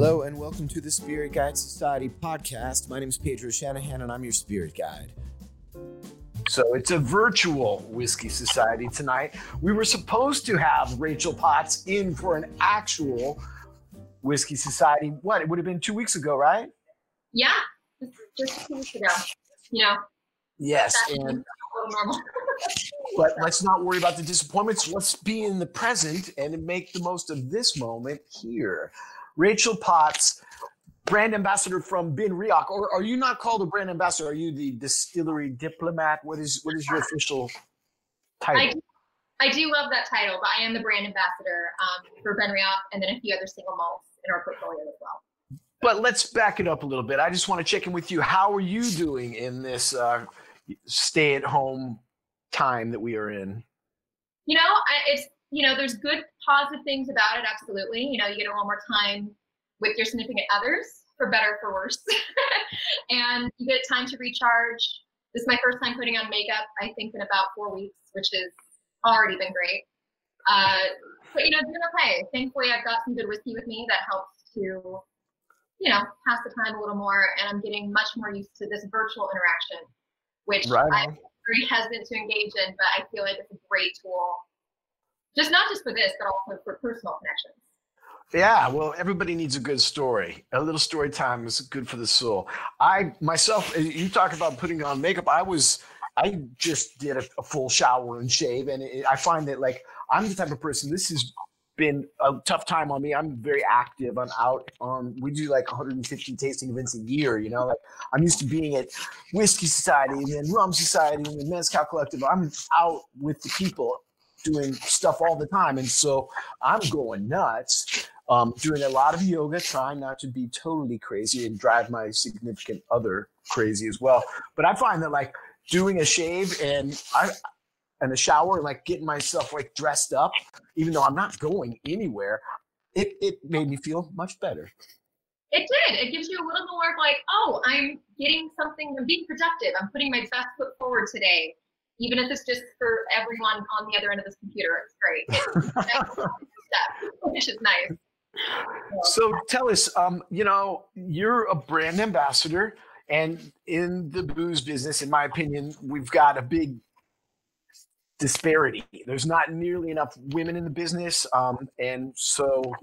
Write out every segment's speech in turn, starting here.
Hello and welcome to the Spirit Guide Society podcast. My name is Pedro Shanahan and I'm your spirit guide. So it's a virtual whiskey society tonight. We were supposed to have Rachel Potts in for an actual whiskey society. What? It would have been two weeks ago, right? Yeah, just two weeks ago. You know. Yes, and but let's not worry about the disappointments. Let's be in the present and make the most of this moment here. Rachel Potts, brand ambassador from Bin BenRiach, or are you not called a brand ambassador? Are you the distillery diplomat? What is what is your official title? I do, I do love that title, but I am the brand ambassador um, for BenRiach and then a few other single malts in our portfolio as well. But let's back it up a little bit. I just want to check in with you. How are you doing in this uh, stay-at-home time that we are in? You know, it's you know, there's good positive things about it. Absolutely, you know, you get a little more time with your significant others, for better for worse, and you get time to recharge. This is my first time putting on makeup. I think in about four weeks, which has already been great. Uh, but you know, doing okay. Thankfully, I've got some good whiskey with me that helps to, you know, pass the time a little more. And I'm getting much more used to this virtual interaction, which right I'm very hesitant to engage in, but I feel like it's a great tool, just not just for this, but also for personal connections. Yeah, well, everybody needs a good story. A little story time is good for the soul. I myself, eh, you talk about putting on makeup. I was, I just did a, a full shower and shave, and it, I find that like I'm the type of person. This has been a tough time on me. I'm very active. I'm out on. We do like 150 tasting events a year. You know, like I'm used to being at whiskey society and then rum society and the mezcal collective. I'm out with the people doing stuff all the time, and so I'm going nuts. Um, doing a lot of yoga, trying not to be totally crazy and drive my significant other crazy as well. But I find that like doing a shave and I and a shower, like getting myself like dressed up, even though I'm not going anywhere, it, it made me feel much better. It did. It gives you a little more like, oh, I'm getting something, I'm being productive. I'm putting my best foot forward today. Even if it's just for everyone on the other end of this computer, it's great. It's which is nice. So tell us, um, you know, you're a brand ambassador, and in the booze business, in my opinion, we've got a big disparity. There's not nearly enough women in the business, um, and so.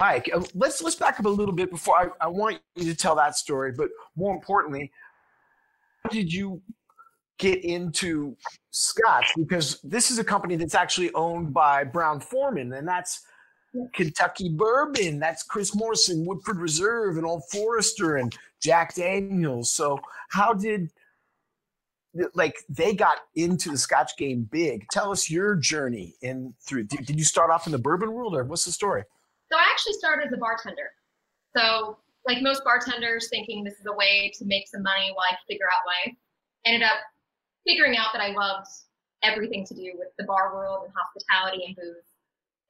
Mike, uh, let's let's back up a little bit before I, I want you to tell that story, but more importantly, how did you get into Scotch? Because this is a company that's actually owned by Brown Forman, and that's Kentucky Bourbon. That's Chris Morrison, Woodford Reserve, and Old Forester, and Jack Daniels. So, how did like they got into the Scotch game big. Tell us your journey in through. Did, did you start off in the bourbon world, or what's the story? So I actually started as a bartender. So like most bartenders, thinking this is a way to make some money while I figure out life. Ended up figuring out that I loved everything to do with the bar world and hospitality and booze.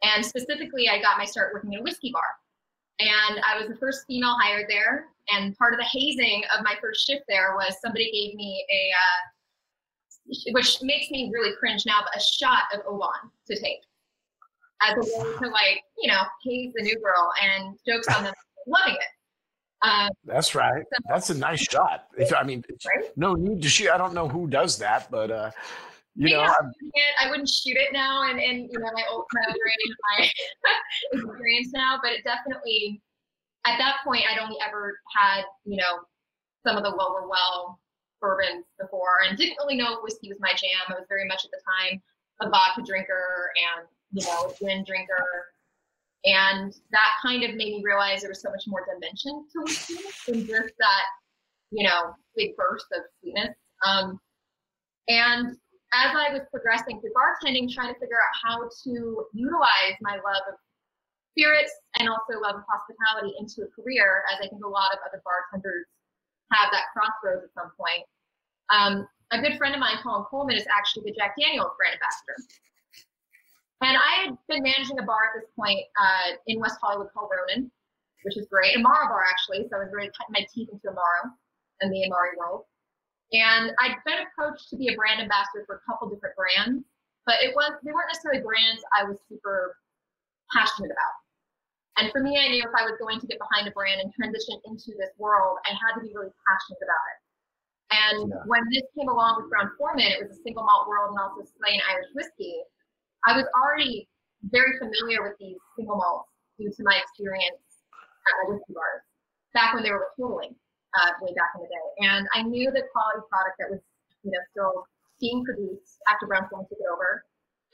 And specifically, I got my start working in a whiskey bar. And I was the first female hired there. And part of the hazing of my first shift there was somebody gave me a uh, which makes me really cringe now, but a shot of Oban to take as a way to like, you know, haze the new girl and jokes on them loving it. Um, That's right. So, That's a nice shot. I mean, right? no need to shoot. I don't know who does that, but uh, you know, I wouldn't shoot it now, and and you know my old my age, my experience now, but it definitely at that point I'd only ever had you know some of the lower well bourbons before and didn't really know whiskey was my jam. I was very much at the time a vodka drinker and, you know, a gin drinker. And that kind of made me realize there was so much more dimension to whiskey than just that, you know, big burst of sweetness. Um, and as I was progressing through bartending, trying to figure out how to utilize my love of spirits and also love of hospitality into a career, as I think a lot of other bartenders have that crossroads at some point. Um, a good friend of mine, Colin Coleman, is actually the Jack Daniels brand ambassador. And I had been managing a bar at this point uh, in West Hollywood called Ronan, which is great. A Mara bar, actually. So I was really cutting my teeth into Amaro and the Amari world. And I'd been approached to be a brand ambassador for a couple different brands, but it was they weren't necessarily brands I was super passionate about. And for me, I knew if I was going to get behind a brand and transition into this world, I had to be really passionate about it. And yeah. when this came along with Brown Forman, it was a single malt world and also Slane Irish whiskey. I was already very familiar with these single malts due to my experience at the whiskey bars back when they were totaling uh, way back in the day. And I knew the quality product that was, you know, still being produced after Brown Forman took it over.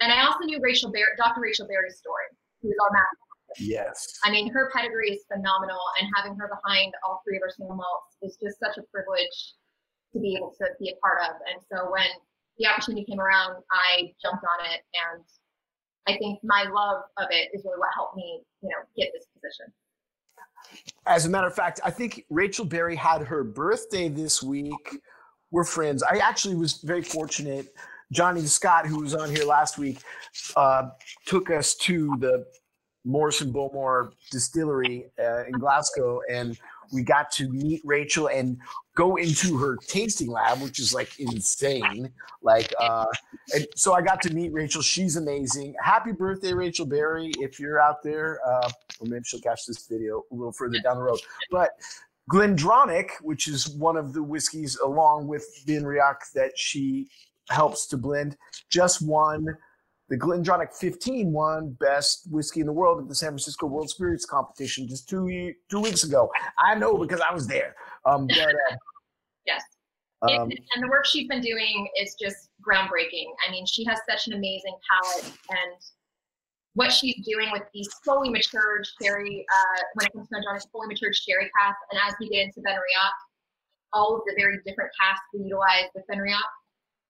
And I also knew Rachel Bar- Dr. Rachel Barrie's story, who was our master Yes. I mean, her pedigree is phenomenal, and having her behind all three of our single malts is just such a privilege to be able to be a part of. And so when the opportunity came around, I jumped on it, and I think my love of it is really what helped me, you know, get this position. As a matter of fact, I think Rachel Barrie had her birthday this week. We're friends. I actually was very fortunate. Johnny Scott, who was on here last week, uh, took us to the Morrison Bowmore Distillery uh, in Glasgow, and we got to meet Rachel and go into her tasting lab, which is like insane. Like, uh, and so I got to meet Rachel. She's amazing. Happy birthday, Rachel Barrie! If you're out there, uh, or maybe she'll catch this video a little further down the road. But GlenDronach, which is one of the whiskeys along with BenRiach that she helps to blend, just won the GlenDronach 15 won best whiskey in the world at the San Francisco World Spirits Competition just two two weeks ago. I know because I was there. Um, but, uh, yes. Um, and the work she's been doing is just groundbreaking. I mean, she has such an amazing palate, and what she's doing with these fully matured sherry, uh, when it comes to GlenDronach, fully matured sherry casks, and as we get into BenRiach, all of the very different casks we utilize with BenRiach,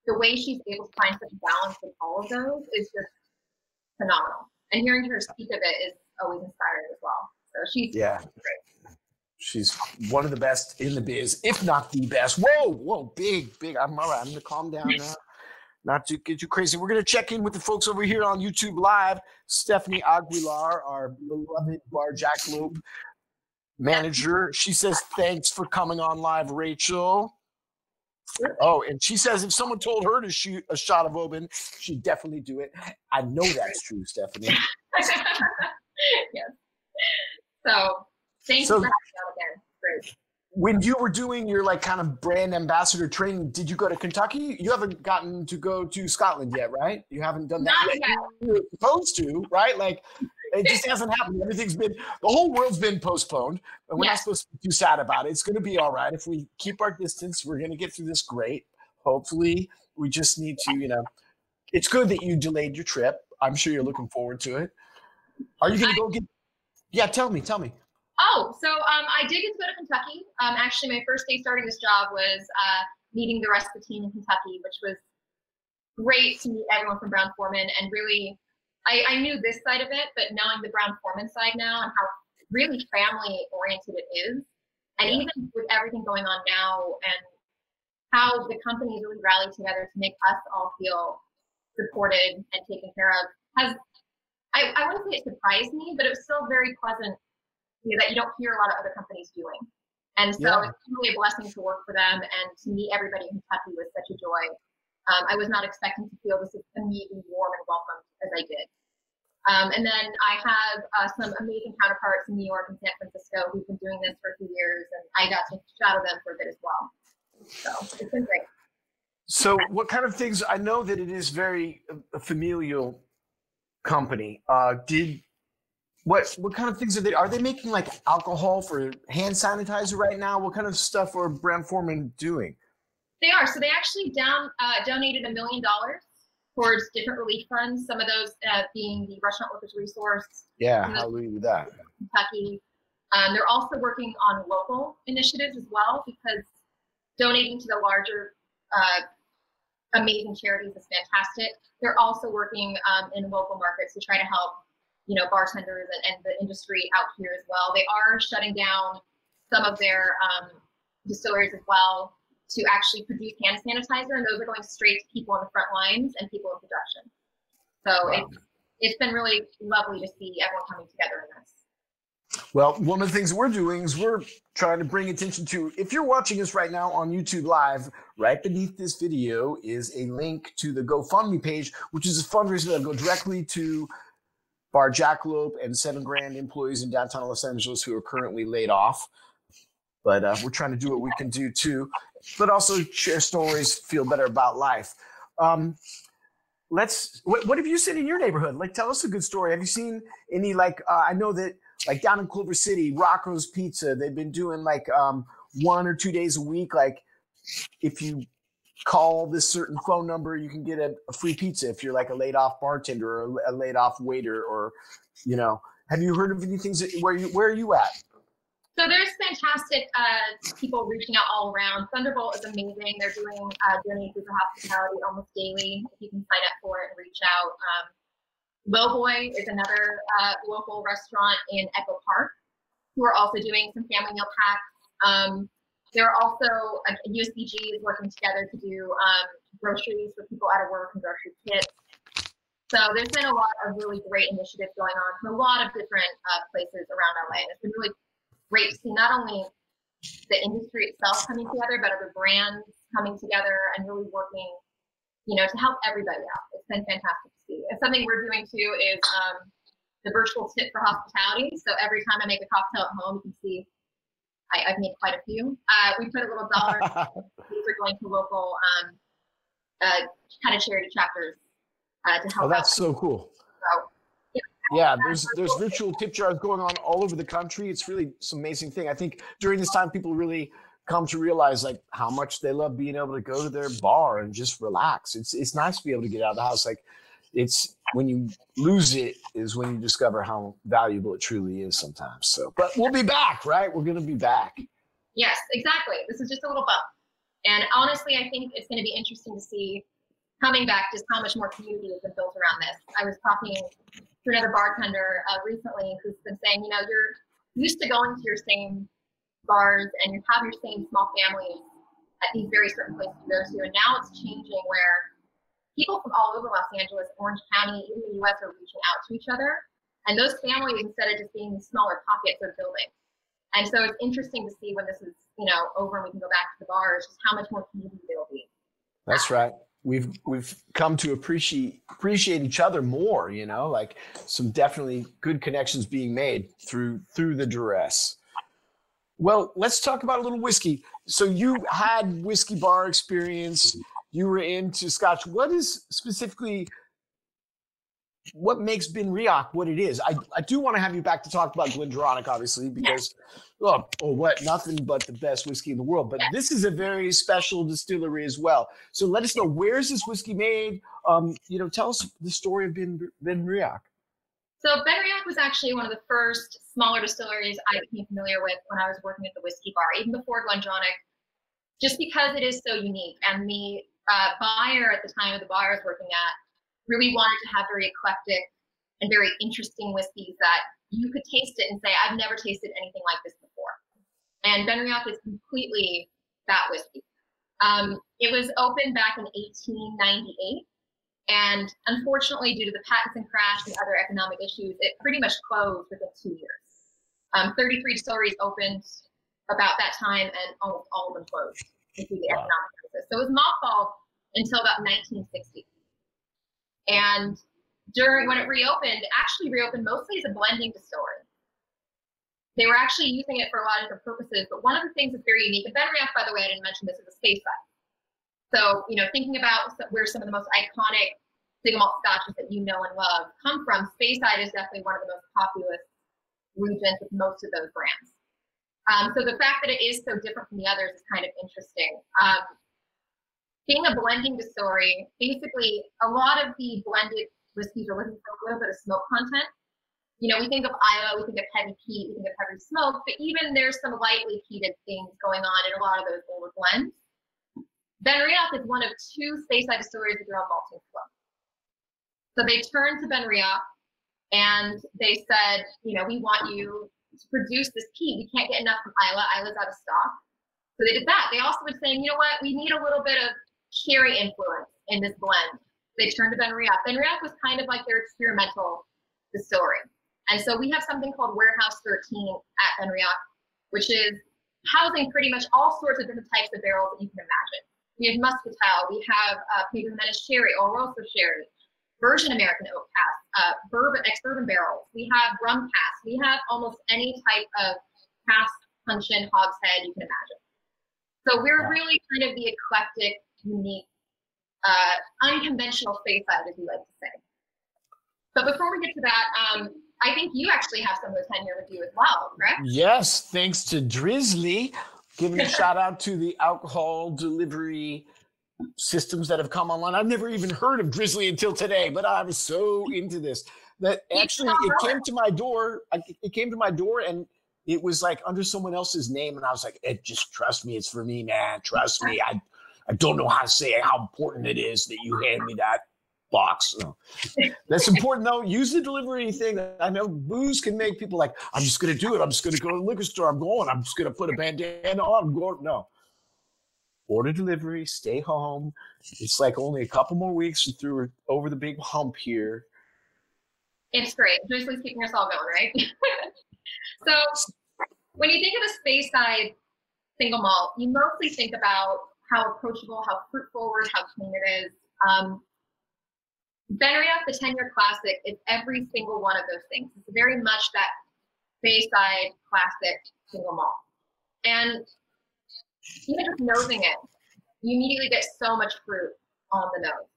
the way she's able to find such balance in all of those is just phenomenal. And hearing her speak of it is always inspiring as well. So she's yeah. Great. She's one of the best in the biz, if not the best. Whoa, whoa, big, big. I'm all right. I'm gonna calm down now. Not to get you crazy. We're gonna check in with the folks over here on YouTube Live. Stephanie Aguilar, our beloved Bar Jackalope manager. She says, thanks for coming on live, Rachel. Oh, and she says if someone told her to shoot a shot of Oban, she'd definitely do it. I know that's true, Stephanie. yes. So thank so, you for having again. Great. When you were doing your like kind of brand ambassador training, did you go to Kentucky? You haven't gotten to go to Scotland yet, right? You haven't done that Not yet. yet. You were supposed to, right? Like it just hasn't happened. Everything's been the whole world's been postponed, and we're not supposed to be too sad about it. It's going to be all right if we keep our distance. We're going to get through this great. Hopefully, we just need to, you know, it's good that you delayed your trip. I'm sure you're looking forward to it. Are you going to go get? Yeah, tell me, tell me. Oh, so um, I did get to go to Kentucky. Um, actually, my first day starting this job was uh, meeting the rest of the team in Kentucky, which was great to meet everyone from Brown Forman and really I, I knew this side of it, but knowing the Brown Forman side now and how really family oriented it is, and yeah. even with everything going on now and how the companies really rallied together to make us all feel supported and taken care of has I, I wouldn't say it surprised me, but it was still very pleasant you know, that you don't hear a lot of other companies doing. And so yeah. it's really a blessing to work for them and to meet everybody in Kentucky was such a joy. Um, I was not expecting to feel this immediately warm and welcomed as I did. Um, and then I have uh, some amazing counterparts in New York and San Francisco who've been doing this for a few years, and I got to shadow them for a bit as well. So it's been great. So, what kind of things? I know that it is very uh, a familial company. Uh, did what what kind of things are they? Are they making like alcohol for hand sanitizer right now? What kind of stuff are Brown Forman doing? They are. So they actually down uh, donated a million dollars towards different relief funds. Some of those uh, being the Restaurant Workers Resource. Yeah, hallelujah with that. Kentucky. Um, they're also working on local initiatives as well because donating to the larger uh, amazing charities is fantastic. They're also working um, in local markets to try to help, you know, bartenders and, and, the industry out here as well. They are shutting down some of their um, distilleries as well to actually produce hand sanitizer, and those are going straight to people on the front lines and people in production. So wow. it's it's been really lovely to see everyone coming together in this. Well, one of the things we're doing is we're trying to bring attention to if you're watching us right now on YouTube Live, right beneath this video is a link to the GoFundMe page, which is a fundraiser that'll go directly to Bar Jack Jackalope and Seven Grand employees in downtown Los Angeles who are currently laid off. But uh, we're trying to do what we can do too, but also share stories, feel better about life. Um, let's. What, what have you seen in your neighborhood? Like, tell us a good story. Have you seen any? Like, uh, I know that like down in Culver City, Rocco's Pizza, they've been doing like um, one or two days a week. Like, if you call this certain phone number, you can get a, a free pizza if you're like a laid off bartender or a laid off waiter or, you know. Have you heard of any things where you where are you at? So there's fantastic uh, people reaching out all around. Thunderbolt is amazing. They're doing uh, Journey through hospitality almost daily. If you can sign up for it and reach out. Um, Lowboy is another uh, local restaurant in Echo Park who are also doing some family meal packs. Um, there are also uh, USBG is working together to do um, groceries for people out of work and grocery kits. So there's been a lot of really great initiatives going on from a lot of different uh, places around LA. It's been really great to see not only the industry itself coming together, but other brands coming together and really working, you know, to help everybody out. It's been fantastic to see. And something we're doing too is um, the virtual tip for hospitality. So every time I make a cocktail at home, you can see I, have made quite a few. Uh, we put a little dollar. these are going to local um, uh, kind of charity chapters uh, to help. Oh, that's out. so cool. So, yeah, there's there's virtual tip jars going on all over the country. It's really some amazing thing. I think during this time, people really come to realize like how much they love being able to go to their bar and just relax. It's it's nice to be able to get out of the house. Like it's when you lose it is when you discover how valuable it truly is sometimes. So, but we'll be back, right? We're to be back. Yes, exactly. This is just a little bump. And honestly, I think it's going to be interesting to see coming back just how much more community has been built around this. I was talking to another bartender uh, recently who's been saying, you know, you're used to going to your same bars and you have your same small families at these very certain places you go to. And now it's changing where people from all over Los Angeles, Orange County, even the US are reaching out to each other. And those families, instead of just being smaller pockets, are building. And so it's interesting to see when this is, you know, over and we can go back to the bars, just how much more community there will be. That's right. We've we've come to appreciate appreciate each other more, you know, like some definitely good connections being made through through the duress. Well, let's talk about a little whiskey. So you had whiskey bar experience you were into Scotch. What is specifically what makes BenRiach what it is? I, I do want to have you back to talk about GlenDronach, obviously, because oh, oh, what nothing but the best whiskey in the world. But this is a very special distillery as well. So let us know where is this whiskey made? Um, you know, tell us the story of Ben BenRiach. So BenRiach was actually one of the first smaller distilleries I became familiar with when I was working at the whiskey bar, even before GlenDronach, just because it is so unique and the uh, buyer at the time of the bar I was working at really wanted to have very eclectic and very interesting whiskeys that you could taste it and say, I've never tasted anything like this before. And BenRiach is completely that whiskey. Um, it was opened back in 1898. And unfortunately, due to the Pattison crash and other economic issues, it pretty much closed within two years. Um, 33 distilleries opened about that time, and almost all of them closed due to the wow. economic crisis. So it was mothballed until about 1960. And during when it reopened, actually reopened mostly as a blending distillery. They were actually using it for a lot of different purposes, but one of the things that's very unique, and BenRiach, by the way, I didn't mention this, is a Speyside. So, you know, thinking about where some of the most iconic single malt scotches that you know and love come from, space Speyside is definitely one of the most populous regions with most of those brands. Um, so the fact that it is so different from the others is kind of interesting. Um, being a blending distillery, basically a lot of the blended whiskeys are looking for a little bit of smoke content. You know, we think of Islay, we think of heavy peat, we think of heavy smoke, but even there's some lightly peated things going on in a lot of those older blends. BenRiach is one of two Speyside distilleries that do on malting flow. So they turned to BenRiach and they said, you know, we want you to produce this peat. We can't get enough from Islay. Islay's out of stock. So they did that. They also were saying, you know what, we need a little bit of sherry influence in this blend. They turned to BenRiach. BenRiach was kind of like their experimental distillery. And so we have something called Warehouse 13 at BenRiach, which is housing pretty much all sorts of different types of barrels that you can imagine. We have Muscatel, we have uh, Pedro Ximenez sherry, Oloroso sherry. virgin American oak cask, uh, bourbon, ex-bourbon barrels. We have rum cask. We have almost any type of cask, puncheon, hogshead you can imagine. So we're Wow. really kind of the eclectic, unique, uh, unconventional Speyside, as we like to say. But before we get to that, um, I think you actually have some of those tenure with you as well, correct? Yes, thanks to Drizly. Giving a shout out to the alcohol delivery systems that have come online. I've never even heard of Drizly until today, but I was so into this that actually it came to my door. It came to my door and it was like under someone else's name, and I was like, "It just trust me, it's for me, man. Trust me. I I don't know how to say how important it is that you hand me that box. No. That's important though. Use the delivery thing. I know booze can make people like, I'm just gonna do it. I'm just gonna go to the liquor store. I'm going. I'm just gonna put a bandana on. I'm going. No. Order delivery. Stay home. It's like only a couple more weeks through over the big hump here. It's great. Drizly's keeping us all going, right? so when you think of a Speyside single malt, you mostly think about how approachable, how fruit forward, how clean it is. Um, Benriach, the 10 year classic, is every single one of those things. It's very much that Speyside classic single malt. And even just nosing it, you immediately get so much fruit on the nose.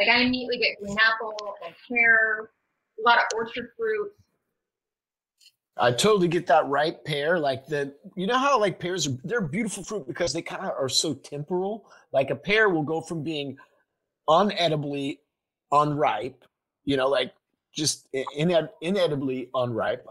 Like I immediately get green apple and pear, a lot of orchard fruit. I totally get that ripe pear. Like the, you know how like pears are, they're beautiful fruit because they kind of are so temporal. Like a pear will go from being unedibly unripe, you know, like just ined- inedibly unripe.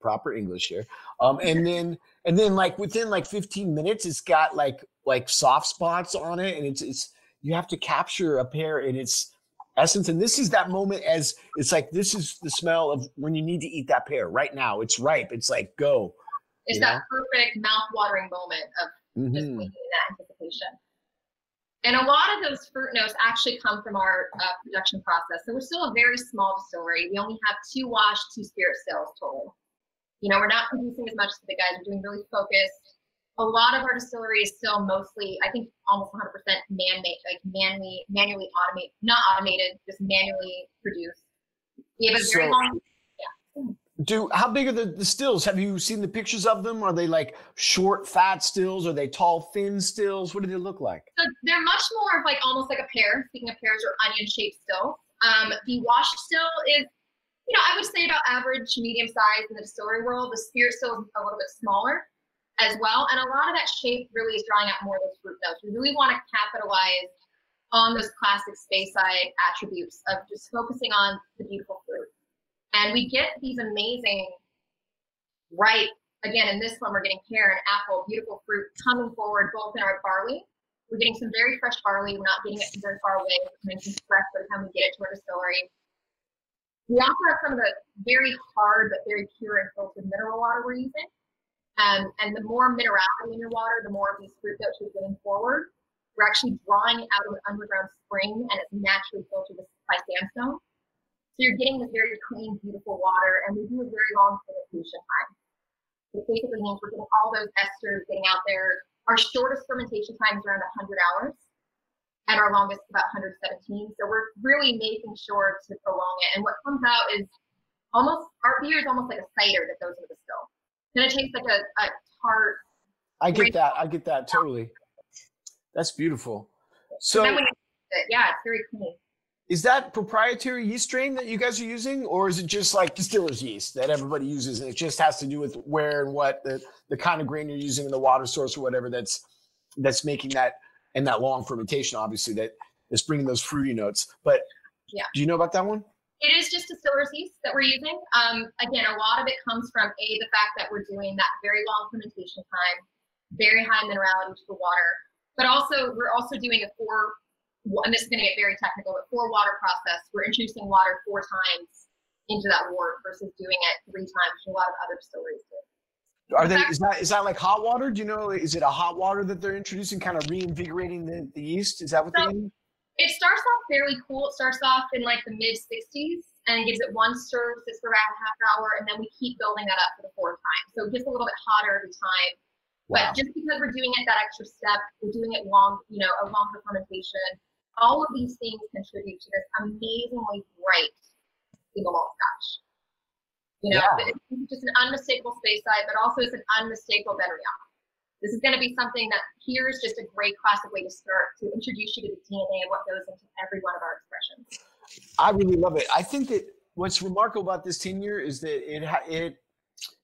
Proper English here. Um, and then and then like within like 15 minutes, it's got like like soft spots on it, and it's it's you have to capture a pear in its essence. And this is that moment as it's like this is the smell of when you need to eat that pear right now. It's ripe. It's like go. It's that perfect mouth-watering moment of just Mhm. waiting in that anticipation. And a lot of those fruit notes actually come from our uh, production process. So we're still a very small distillery. We only have two wash, two spirit stills total. You know, we're not producing as much as the guys. We're doing really focused. A lot of our distillery is still mostly, I think, almost 100% man-made, like manually, manually automate, not automated, just manually produced. We have a very So- long Do how big are the, the stills? Have you seen the pictures of them? Are they like short, fat stills? Are they tall, thin stills? What do they look like? So they're much more of like almost like a pear. Speaking of pears, or onion shaped still. Um, the wash still is, you know, I would say about average, medium size in the distillery world. The spirit still is a little bit smaller as well, and a lot of that shape really is drawing out more of those fruit notes. We really want to capitalize on those classic Speyside attributes of just focusing on the beautiful fruit, and we get these amazing ripe. Again, in this one, we're getting pear and apple, beautiful fruit coming forward, both in our barley we're getting some very fresh barley. We're not getting it from very far away. We're from fresh by the time we get it to our distillery. We also have some of the very hard but very pure and filtered mineral water we're using. Um, and the more minerality in your water, the more of these fruit notes you're getting forward. We're actually drawing it out of an underground spring and it's naturally filtered by sandstone. So you're getting this very clean, beautiful water, and we do a very long fermentation time. It basically means we're getting all those esters getting out there. Our shortest fermentation time is around 100 hours, and our longest is about 117. So we're really making sure to prolong it. And what comes out is almost our beer is almost like a cider that goes into the still. Then it tastes like a, a tart. I get that. I get that totally. That's beautiful. So then when you taste it, yeah, it's very clean. Is that proprietary yeast strain that you guys are using, or is it just like distiller's yeast that everybody uses and it just has to do with where and what the, the kind of grain you're using in the water source or whatever that's that's making that and that long fermentation obviously that is bringing those fruity notes. But Yeah. do you know about that one? It is just distiller's yeast that we're using. Um, again, a lot of it comes from a the fact that we're doing that very long fermentation time, very high minerality to the water, but also we're also doing a four, and this is going to get very technical, but four water process. We're introducing water four times into that wort versus doing it three times, which a lot of other distilleries do. Are they is that is that like hot water? Do you know is it a hot water that they're introducing, kind of reinvigorating the, the yeast? Is that what So- they mean? It starts off fairly cool. It starts off in like the mid 60s and gives it one stir, sits for about a half hour, and then we keep building that up for the fourth time. So it gets a little bit hotter every time. Wow. But just because we're doing it that extra step, we're doing it long, you know, a longer fermentation. All of these things contribute to this amazingly bright single malt scotch. You know, Yeah. it's just an unmistakable Speyside, but also it's an unmistakable Benriach. This is going to be something that here's just a great classic way to start to introduce you to the DNA of what goes into every one of our expressions. I really love it. I think that what's remarkable about this tenure is that it ha- it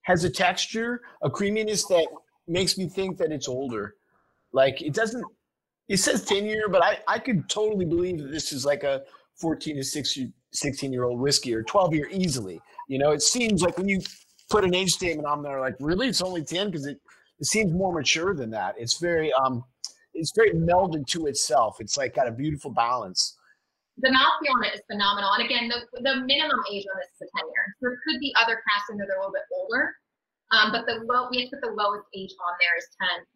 has a texture, a creaminess that makes me think that it's older. Like it doesn't. It says ten year, but I I could totally believe that this is like a fourteen to 16, 16 year old whiskey or twelve year easily. You know, it seems like when you put an age statement on there, like really it's only ten because it it seems more mature than that. It's very um, it's very melded to itself. It's like got a beautiful balance. The mouthfeel on it is phenomenal. And again, the, the minimum age on this is a 10 year. There could be other casks in there that are a little bit older, um, but the low we have to put the lowest age on there is 10.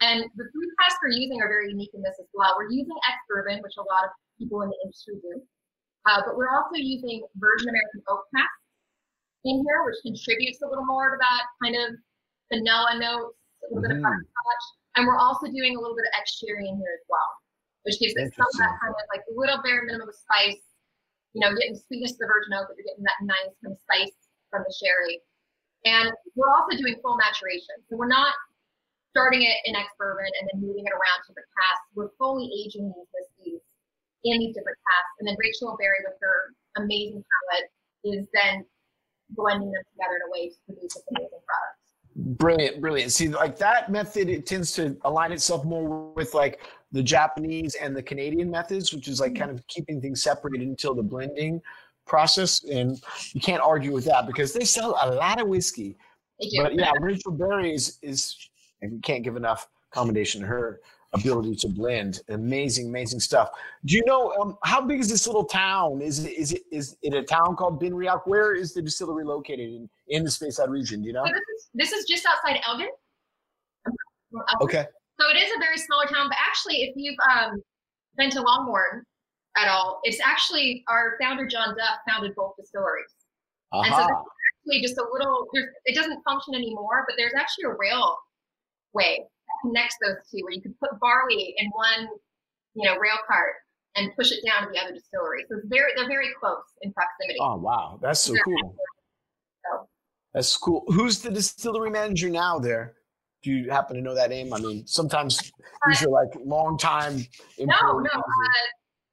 And the three casks we're using are very unique in this as well. We're using ex bourbon, which a lot of people in the industry do, uh, but we're also using Virgin American oak casks in here, which contributes a little more to that kind of vanilla notes, a little bit of Mhm. butterscotch. And we're also doing a little bit of ex sherry in here as well, which gives it some of that kind of like a little bare minimum of spice. You know, getting sweetness of the virgin oak, but you're getting that nice kind of spice from the sherry. And we're also doing full maturation. So we're not starting it in ex bourbon and then moving it around to the casks. We're fully aging these whiskeys in these different casks. And then Rachel Barrie, with her amazing palate, is then blending them together in a way to produce this amazing product. Brilliant, brilliant. See, like that method, it tends to align itself more with like the Japanese and the Canadian methods, which is like mm-hmm. kind of keeping things separated until the blending process. And you can't argue with that because they sell a lot of whiskey. But yeah, Rachel Barrie is, is and we can't give enough commendation to her ability to blend. Amazing, amazing stuff. Do you know um, how big is this little town? Is it is it is it a town called BenRiach? Where is the distillery located in, in the Speyside region? Do you know? So this is this is just outside Elgin. Okay. So it is a very smaller town, but actually, if you've um, been to Longmorn at all, it's actually our founder John Duff founded both distilleries. And so actually just a little. It doesn't function anymore, but there's actually a railway that connects those two, where you could put barley in one, you know, rail cart and push it down to the other distillery. So it's very, they're very close in proximity. Oh wow, that's so Yeah. cool. So, That's cool. Who's the distillery manager now there? Do you happen to know that name? I mean, sometimes these are like long time. no, no, uh,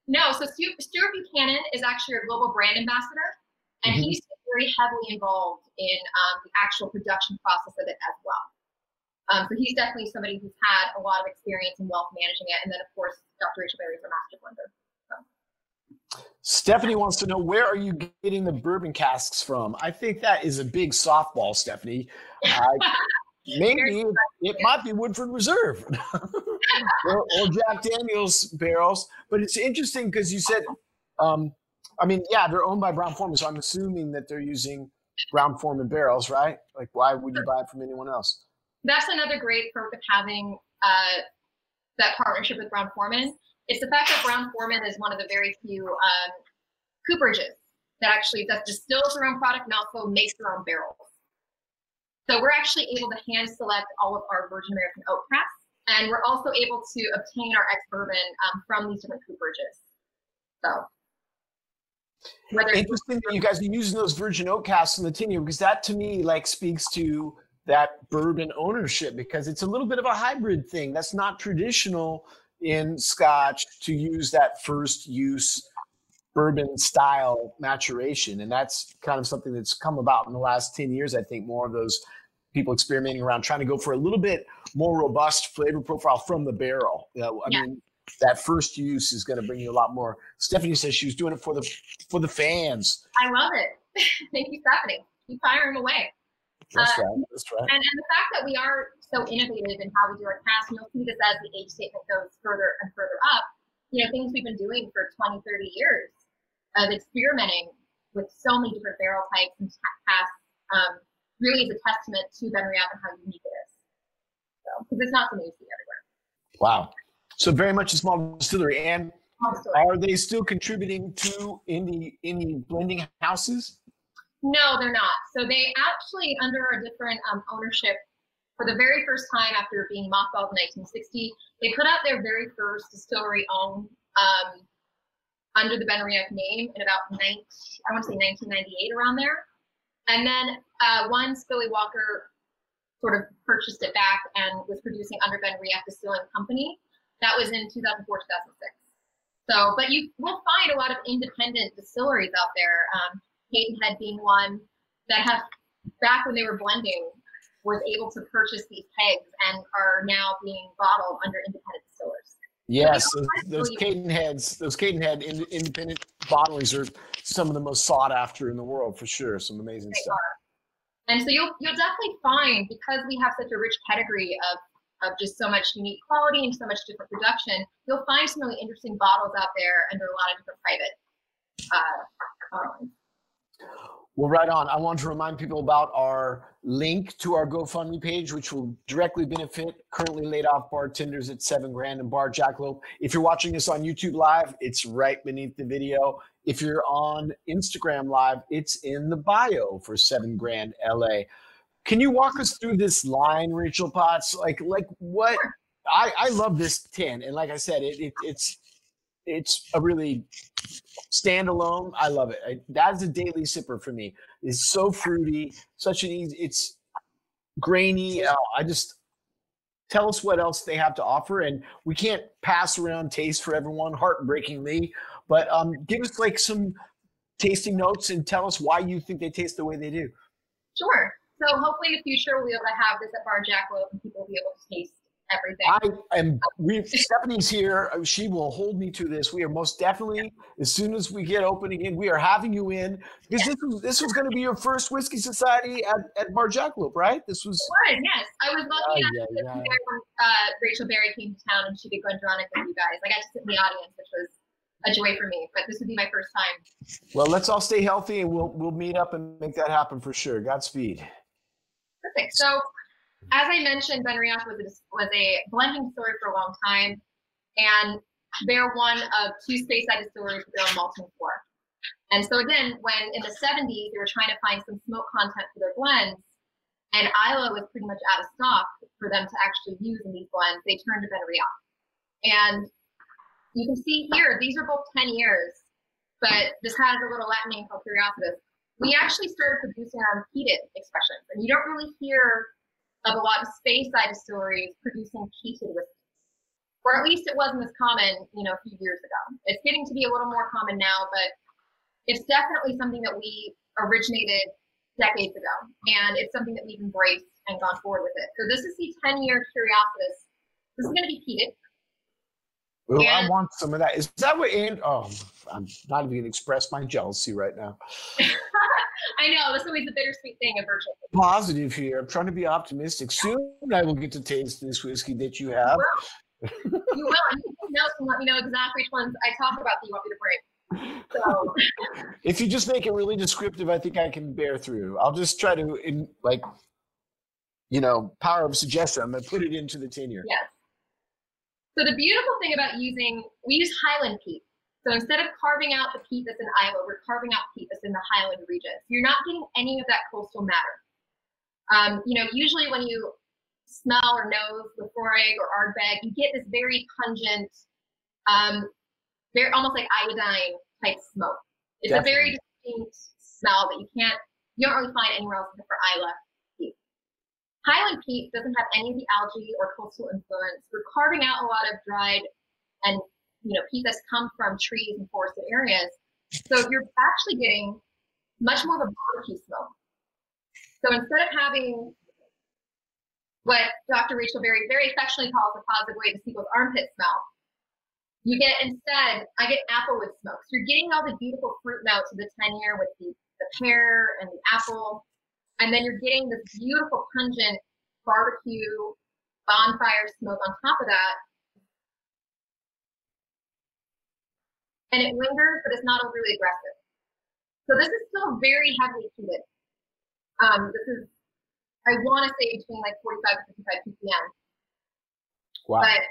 no. So Stewart Buchanan is actually a global brand ambassador, and Mhm. he's very heavily involved in um, the actual production process of it as well. Um, so he's definitely somebody who's had a lot of experience in wealth managing it, and then of course Dr. Rachel Barrie is our master blender. Stephanie wants to know where are you getting the bourbon casks from? I think that is a big softball, Stephanie. I, maybe it, it might be Woodford Reserve or, or Jack Daniels barrels, but it's interesting because you said, um, I mean, yeah, they're owned by Brown Forman, so I'm assuming that they're using Brown Forman barrels, right? Like, why would you buy it from anyone else? That's another great perk of having uh, that partnership with Brown Forman. It's the fact that Brown Forman is one of the very few um, cooperages that actually that distills their own product and also makes their own barrels. So we're actually able to hand select all of our Virgin American oak casks, and we're also able to obtain our ex bourbon um, from these different cooperages. So whether Interesting that you guys are using those virgin oak casks in the tenure because that to me like speaks to that bourbon ownership because it's a little bit of a hybrid thing. That's not traditional in Scotch to use that first use bourbon style maturation. And that's kind of something that's come about in the last 10 years. I think more of those people experimenting around trying to go for a little bit more robust flavor profile from the barrel. You know, I Yeah. mean, that first use is going to bring you a lot more. Stephanie says she was doing it for the for the fans. I love it. Thank you, Stephanie. Keep firing away. That's Uh, right. That's right. And, and the fact that we are so innovative in how we do our cast, and you'll see this as the age statement goes further and further up, you know, things we've been doing for 20, 30 years of experimenting with so many different barrel types and casks um, really is a testament to Ben Benriach and how unique it is. So, because it's not something you see everywhere. Wow. So very much a small distillery. And Long are they still contributing to any any blending houses? No, they're not. So they actually, under a different um, ownership, for the very first time after being mothballed in 1960, they put out their very first distillery-owned um, under the BenRiach name in about 19, I want to say 1998 around there. And then uh, once Billy Walker sort of purchased it back and was producing under BenRiach Distilling Company, that was in 2004, 2006. So, but you will find a lot of independent distilleries out there. Um, Cadenhead being one that have, back when they were blending, was able to purchase these kegs and are now being bottled under independent distillers. Yes, those, those Cadenheads, those Cadenhead in, independent bottlings are some of the most sought after in the world for sure. Some amazing they stuff. Are. And so you'll you'll definitely find because we have such a rich pedigree of of just so much unique quality and so much different production, you'll find some really interesting bottles out there under a lot of different private uh, well, right on. I want to remind people about our link to our GoFundMe page, which will directly benefit currently laid off bartenders at Seven Grand and Bar Jackalope. If you're watching this on YouTube Live, it's right beneath the video. If you're on Instagram Live, it's in the bio for Seven Grand LA. Can you walk us through this line, Rachel Potts? Like, like what? I I love this tin, and like I said, it, it it's it's a really standalone. I love it. I, that's a daily sipper for me. It's so fruity, such an easy. It's grainy. Uh, I just tell us what else they have to offer, and we can't pass around taste for everyone, heartbreakingly. But um, give us like some tasting notes and tell us why you think they taste the way they do. Sure. So hopefully in the future we'll be able to have this at Bar Jackalope and people will be able to taste everything. I am. We Stephanie's here. She will hold me to this. We are most definitely as soon as we get opening in, we are having you in because this was this was going to be your first whiskey society at, at Bar Jackalope, right? This was. It was yes. I was lucky enough yeah, when uh, Rachel Barrie came to town and she did GlenDronach with you guys. I got to sit in the audience, which was a joy for me. But this would be my first time. Well, let's all stay healthy and we'll we'll meet up and make that happen for sure. Godspeed. Perfect. So as I mentioned, BenRiach was a, was a blending distillery for a long time, and they're one of two Speyside distilleries their own malting floor. And so again, when in the 70s they were trying to find some smoke content for their blends, and Islay was pretty much out of stock for them to actually use in these blends, they turned to BenRiach. And you can see here, these are both 10 years, but this has a little Latin name called Curiositas. We actually started producing our peated expressions, and you don't really hear of a lot of Speyside distilleries producing peated whiskey. Or at least it wasn't as common, you know, a few years ago. It's getting to be a little more common now, but it's definitely something that we originated decades ago. And it's something that we've embraced and gone forward with it. So this is the 10 year Curiositas. This is going to be peated. Well, and, I want some of that. Is that what and oh I'm not even gonna express my jealousy right now. I know that's always the bittersweet thing of virtual. Positive here. I'm trying to be optimistic. Soon I will get to taste this whiskey that you have. You will. you will. You know, let me know exactly which ones I talk about that you want me to bring. So. if you just make it really descriptive, I think I can bear through. I'll just try to, in, like, you know, power of suggestion. I'm gonna put it into the tenure. Yes. So the beautiful thing about using, we use Highland peat. So instead of carving out the peat that's in Islay, we're carving out peat that's in the Highland region. So you're not getting any of that coastal matter. Um, you know, usually when you smell or nose Laphroaig or Ardbeg, you get this very pungent, um, very almost like iodine type smoke. It's Definitely. a very distinct smell that you can't, you don't really find anywhere else except for peat. Highland peat doesn't have any of the algae or coastal influence. We're carving out a lot of dried and you know, peat that's come from trees and forested areas. So you're actually getting much more of a barbecue smoke. So instead of having what Dr. Rachel Barrie very affectionately calls the positive way to people's armpit smell, you get instead, I get applewood smoke. So you're getting all the beautiful fruit notes of the 10 year with the, the pear and the apple. And then you're getting this beautiful pungent barbecue bonfire smoke on top of that and it lingers, but it's not overly aggressive. So this is still very heavily heated. Um, this is, I want to say between like 45 to 55 ppm. Wow. But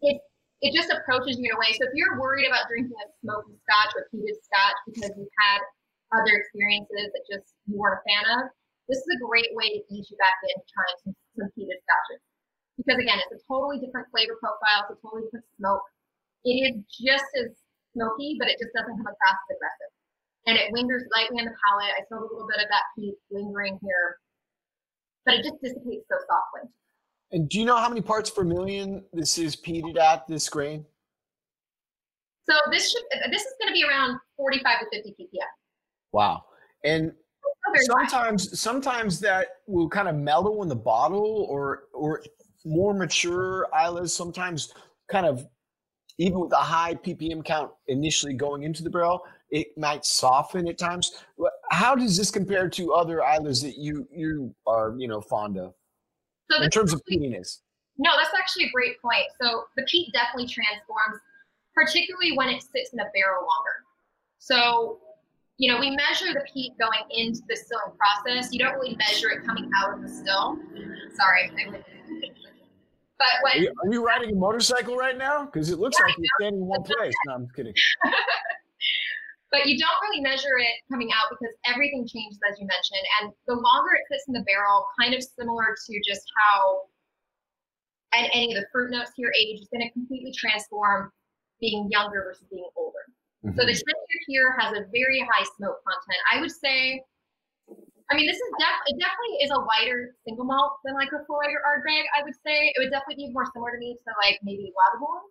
it it just approaches you in a way. So if you're worried about drinking a smoky scotch or peated scotch because you've had other experiences that just you weren't a fan of, this is a great way to ease you back into trying some, some peated scotches. Because again, it's a totally different flavor profile, it's a totally different smoke it is just as smoky, but it just doesn't come across as aggressive. And it lingers lightly on the palate. I still have a little bit of that peat lingering here, but it just dissipates so softly. And do you know how many parts per million this is peated at this grain? So this should this is going to be around 45 to 50 ppm. Wow. And sometimes sometimes that will kind of mellow in the bottle or or more mature Islays sometimes kind of even with a high ppm count initially going into the barrel it might soften at times. How does this compare to other Islays that you you are you know fond of? So in terms of peatiness. No that's actually a great point. So the peat definitely transforms particularly when it sits in a barrel longer. So you know, we measure the peat going into the stilling process. You don't really measure it coming out of the still. Sorry. But when, are, you, are you riding a motorcycle right now? Because it looks yeah, like you're standing in one place. No, I'm kidding. but you don't really measure it coming out because everything changes, as you mentioned. And the longer it sits in the barrel, kind of similar to just how and any of the fruit notes your age is going to completely transform being younger versus being older. Mm-hmm. So the texture here has a very high smoke content. I would say, I mean, this is def- it definitely is a lighter single malt than like a full or Ardbeg. I would say it would definitely be more similar to me to like maybe Lagavulin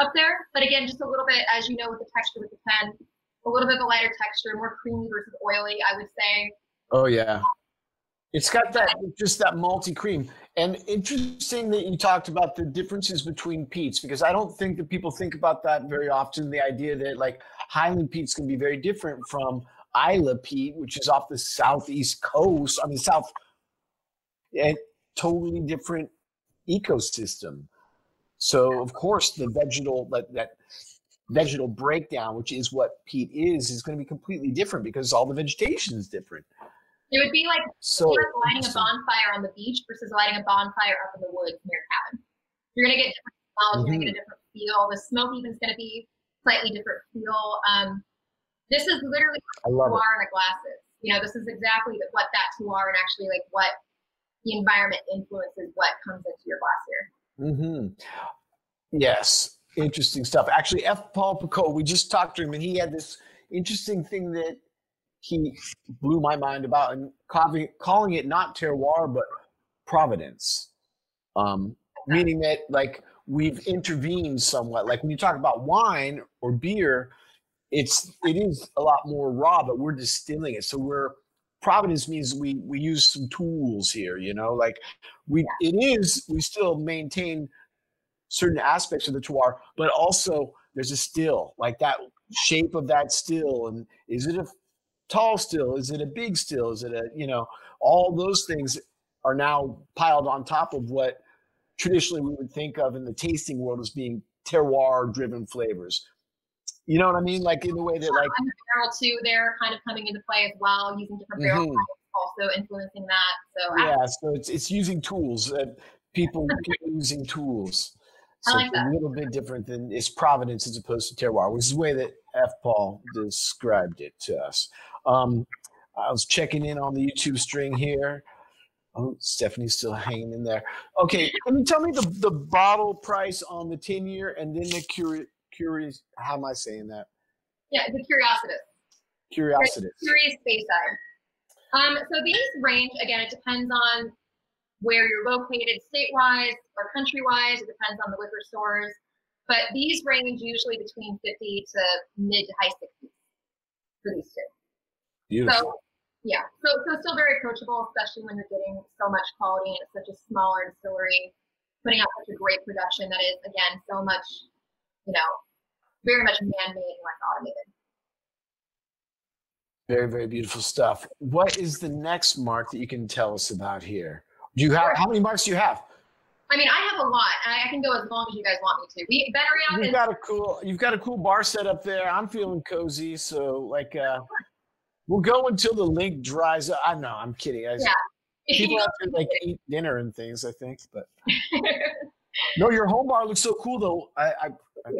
up there. But again, just a little bit, as you know, with the texture with the pen, a little bit of a lighter texture, more creamy versus oily. I would say. Oh yeah. It's got that just that malty cream. And interesting that you talked about the differences between peats because I don't think that people think about that very often. The idea that like Highland peats can be very different from Islay peat, which is off the southeast coast. I mean, south, and totally different ecosystem. So of course, the vegetal that that vegetal breakdown, which is what peat is, is going to be completely different because all the vegetation is different. It would be like, so, like lighting a bonfire on the beach versus lighting a bonfire up in the woods near a cabin. You're gonna get different smells. Mm-hmm. You're gonna get a different feel. The smoke even is gonna be slightly different feel. Um, this is literally what terroir in a glasses. You know, this is exactly what that terroir and actually like what the environment influences what comes into your glass here. Mm-hmm. Yes, interesting stuff. Actually, F. Paul Pacult, we just talked to him, and he had this interesting thing that he blew my mind about and calling, calling it not terroir but providence. Um, meaning that like we've intervened somewhat. Like when you talk about wine or beer it's it is a lot more raw but we're distilling it. So we're providence means we we use some tools here you know? Like we it is we still maintain certain aspects of the terroir but also there's a still like that shape of that still and is it a tall still? Is it a big still? Is it a, you know, all those things are now piled on top of what traditionally we would think of in the tasting world as being terroir driven flavors. You know what I mean? Like in the way that like barrel too, they're kind of coming into play as well, using different barrel mm-hmm. also influencing that. So yeah, so it's it's using tools that people, people using tools. So like it's a little bit different than it's Providence as opposed to terroir, which is the way that F. Paul described it to us. Um, I was checking in on the YouTube string here. Oh, Stephanie's still hanging in there. Okay, can you tell me the, the bottle price on the 10 year and then the curious, curious, how am I saying that? Yeah, the Curiosity. Curiosity. Curious Bayside. Um, so these range, again, it depends on where you're located state-wise or country-wise. It depends on the liquor stores. But these range usually between 50 to mid to high 60s for these two. Beautiful. So, yeah, so so still very approachable, especially when you're getting so much quality and it's such a smaller distillery, putting out such a great production that is again so much, you know, very much man-made and less automated. Very very beautiful stuff. What is the next mark that you can tell us about here? Do you have how many marks do you have? I mean, I have a lot. I, I, can go as long as you guys want me to. We been around. You've got a cool. You've got a cool bar set up there. I'm feeling cozy. So like, uh, We'll go until the link dries up. I know, I'm kidding. I, yeah. People have to like eat dinner and things, I think. But no, your home bar looks so cool though. I I, I,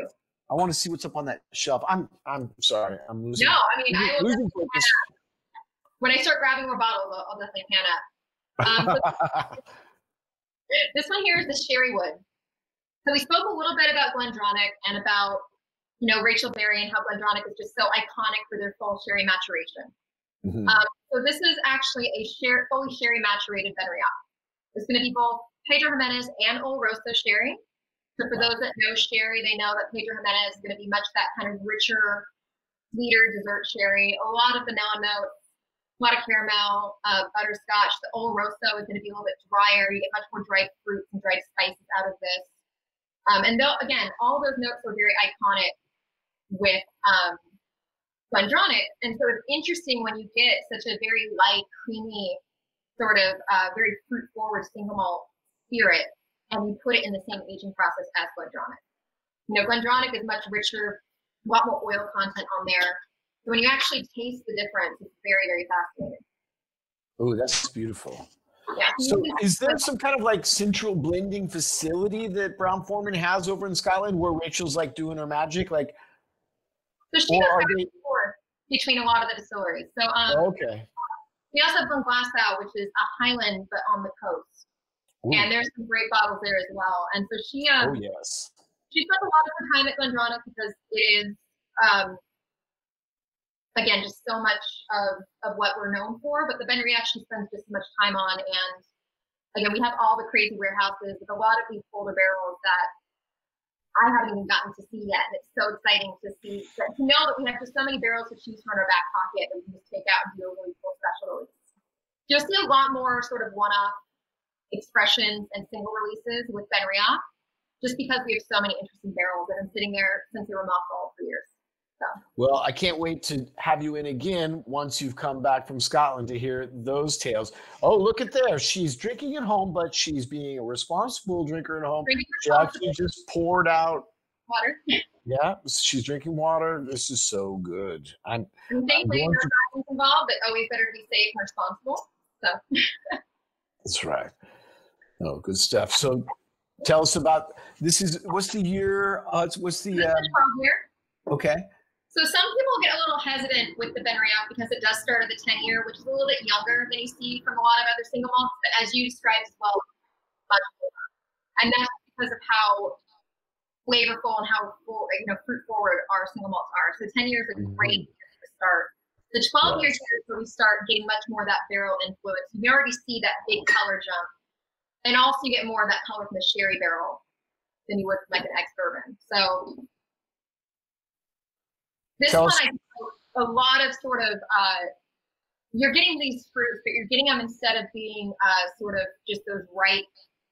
I want to see what's up on that shelf. I'm I'm sorry. I'm losing. No, I mean I losing focus. When I start grabbing more bottles, I'll, I'll definitely pan up. Um, this one here is the Sherry Wood. So we spoke a little bit about GlenDronach and about, you know, Rachel Barrie and how GlenDronach is just so iconic for their full sherry maturation. Mhm. Um, so this is actually a sher- fully sherry maturated BenRiach. It's going to be both Pedro Ximenez and Oloroso sherry. So for those that know sherry, they know that Pedro Ximenez is going to be much that kind of richer, sweeter dessert sherry. A lot of vanilla notes, a lot of caramel, uh, butterscotch. The Oloroso is going to be a little bit drier. You get much more dried fruits and dried spices out of this. Um, and though, again, all those notes are very iconic with um, GlenDronach. And so it's interesting when you get such a very light, creamy, sort of uh, very fruit forward single malt spirit and you put it in the same aging process as GlenDronach. You know, GlenDronach is much richer, a lot more oil content on there. When you actually taste the difference, it's very, very fascinating. Oh, that's beautiful. Yeah. So, is there some kind of like central blending facility that Brown Forman has over in Scotland where Rachel's like doing her magic? Like, so she or are back they? between a lot of the distilleries. So um, Okay. we also have Glenglassaugh, which is a Highland but on the coast, Ooh. and there's some great bottles there as well. And so she um, Oh yes. she spent a lot of her time at GlenDronach because it is, um, again, just so much of, of what we're known for. But the Ben Reaction spends just as much time on. And again, we have all the crazy warehouses with a lot of these older barrels that I haven't even gotten to see yet. And it's so exciting to see, that, to know that we have just so many barrels to choose from in our back pocket that we can just take out and do a really cool special release. You'll see a lot more sort of one off expressions and single releases with BenRiach just because we have so many interesting barrels that have been sitting there since they were mothballed for years. Well, I can't wait to have you in again once you've come back from Scotland to hear those tales. Oh, look at there. She's drinking at home, but she's being a responsible drinker at home. She actually just poured out. water. Yeah, she's drinking water. This is so good. I'm And thankfully, going no to- involved, but always better to be safe and responsible. So That's right. Oh, good stuff. So, tell us about this. Is what's the year? Uh, what's the? Uh, 12 year. okay. So some people get a little hesitant with the BenRiach because it does start at the 10 year, which is a little bit younger than you see from a lot of other single malts, but as you described as well, much older. And that's because of how flavorful and how full, you know, fruit forward our single malts are. So 10 years is a mm-hmm. great year to start. The 12 years is where we start getting much more of that barrel influence. You already see that big color jump. And also you get more of that color from the sherry barrel than you would from like an ex bourbon. So this Tell one, us- I a lot of sort of uh, you're getting these fruits, but you're getting them instead of being uh, sort of just those ripe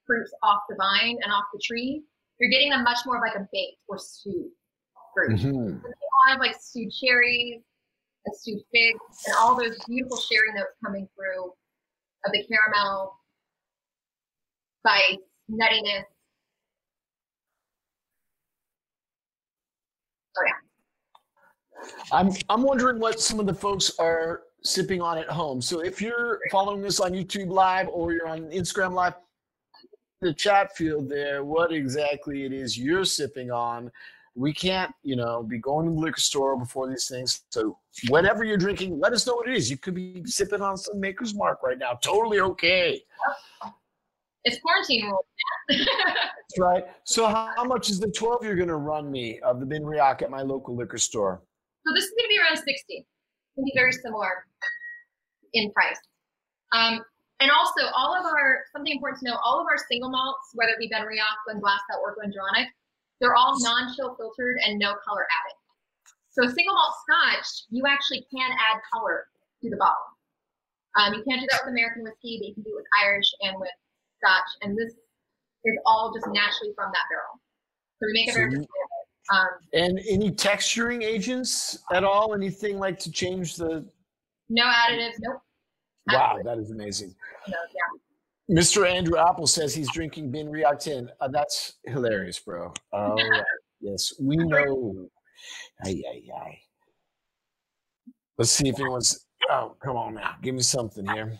fruits off the vine and off the tree. You're getting them much more of like a baked or stewed fruit. Mhm. A lot of like stewed cherries and stewed figs and all those beautiful sherry notes coming through of the caramel, spice, nuttiness. Oh yeah. I'm I'm wondering what some of the folks are sipping on at home. So if you're following this on YouTube Live or you're on Instagram Live, the chat field there, what exactly it is you're sipping on. We can't, you know, be going to the liquor store before these things. So whatever you're drinking, let us know what it is. You could be sipping on some Maker's Mark right now. Totally okay. It's quarantine rules. That's right. So how, how much is the 12 you're going to run me of the BenRiach at my local liquor store? So this is going to be around 60. It's going to be very similar in price. Um, and also, all of our, something important to know, all of our single malts, whether it be BenRiach, Glenglassaugh, or GlenDronach, they're all non-chill filtered and no color added. So single malt scotch, you actually can add color to the bottle. Um, you can't do that with American whiskey, but you can do it with Irish and with scotch. And this is all just naturally from that barrel. So we make it very So. Um, And any texturing agents at all? Anything like to change the? no additives, nope. Wow, that is amazing. No, yeah. Mr. Andrew Apple says he's drinking Bin 10. Uh, that's hilarious, bro. Right. Yes, we know. Ay, ay, ay. Let's see if anyone's. Oh, come on now. Give me something here.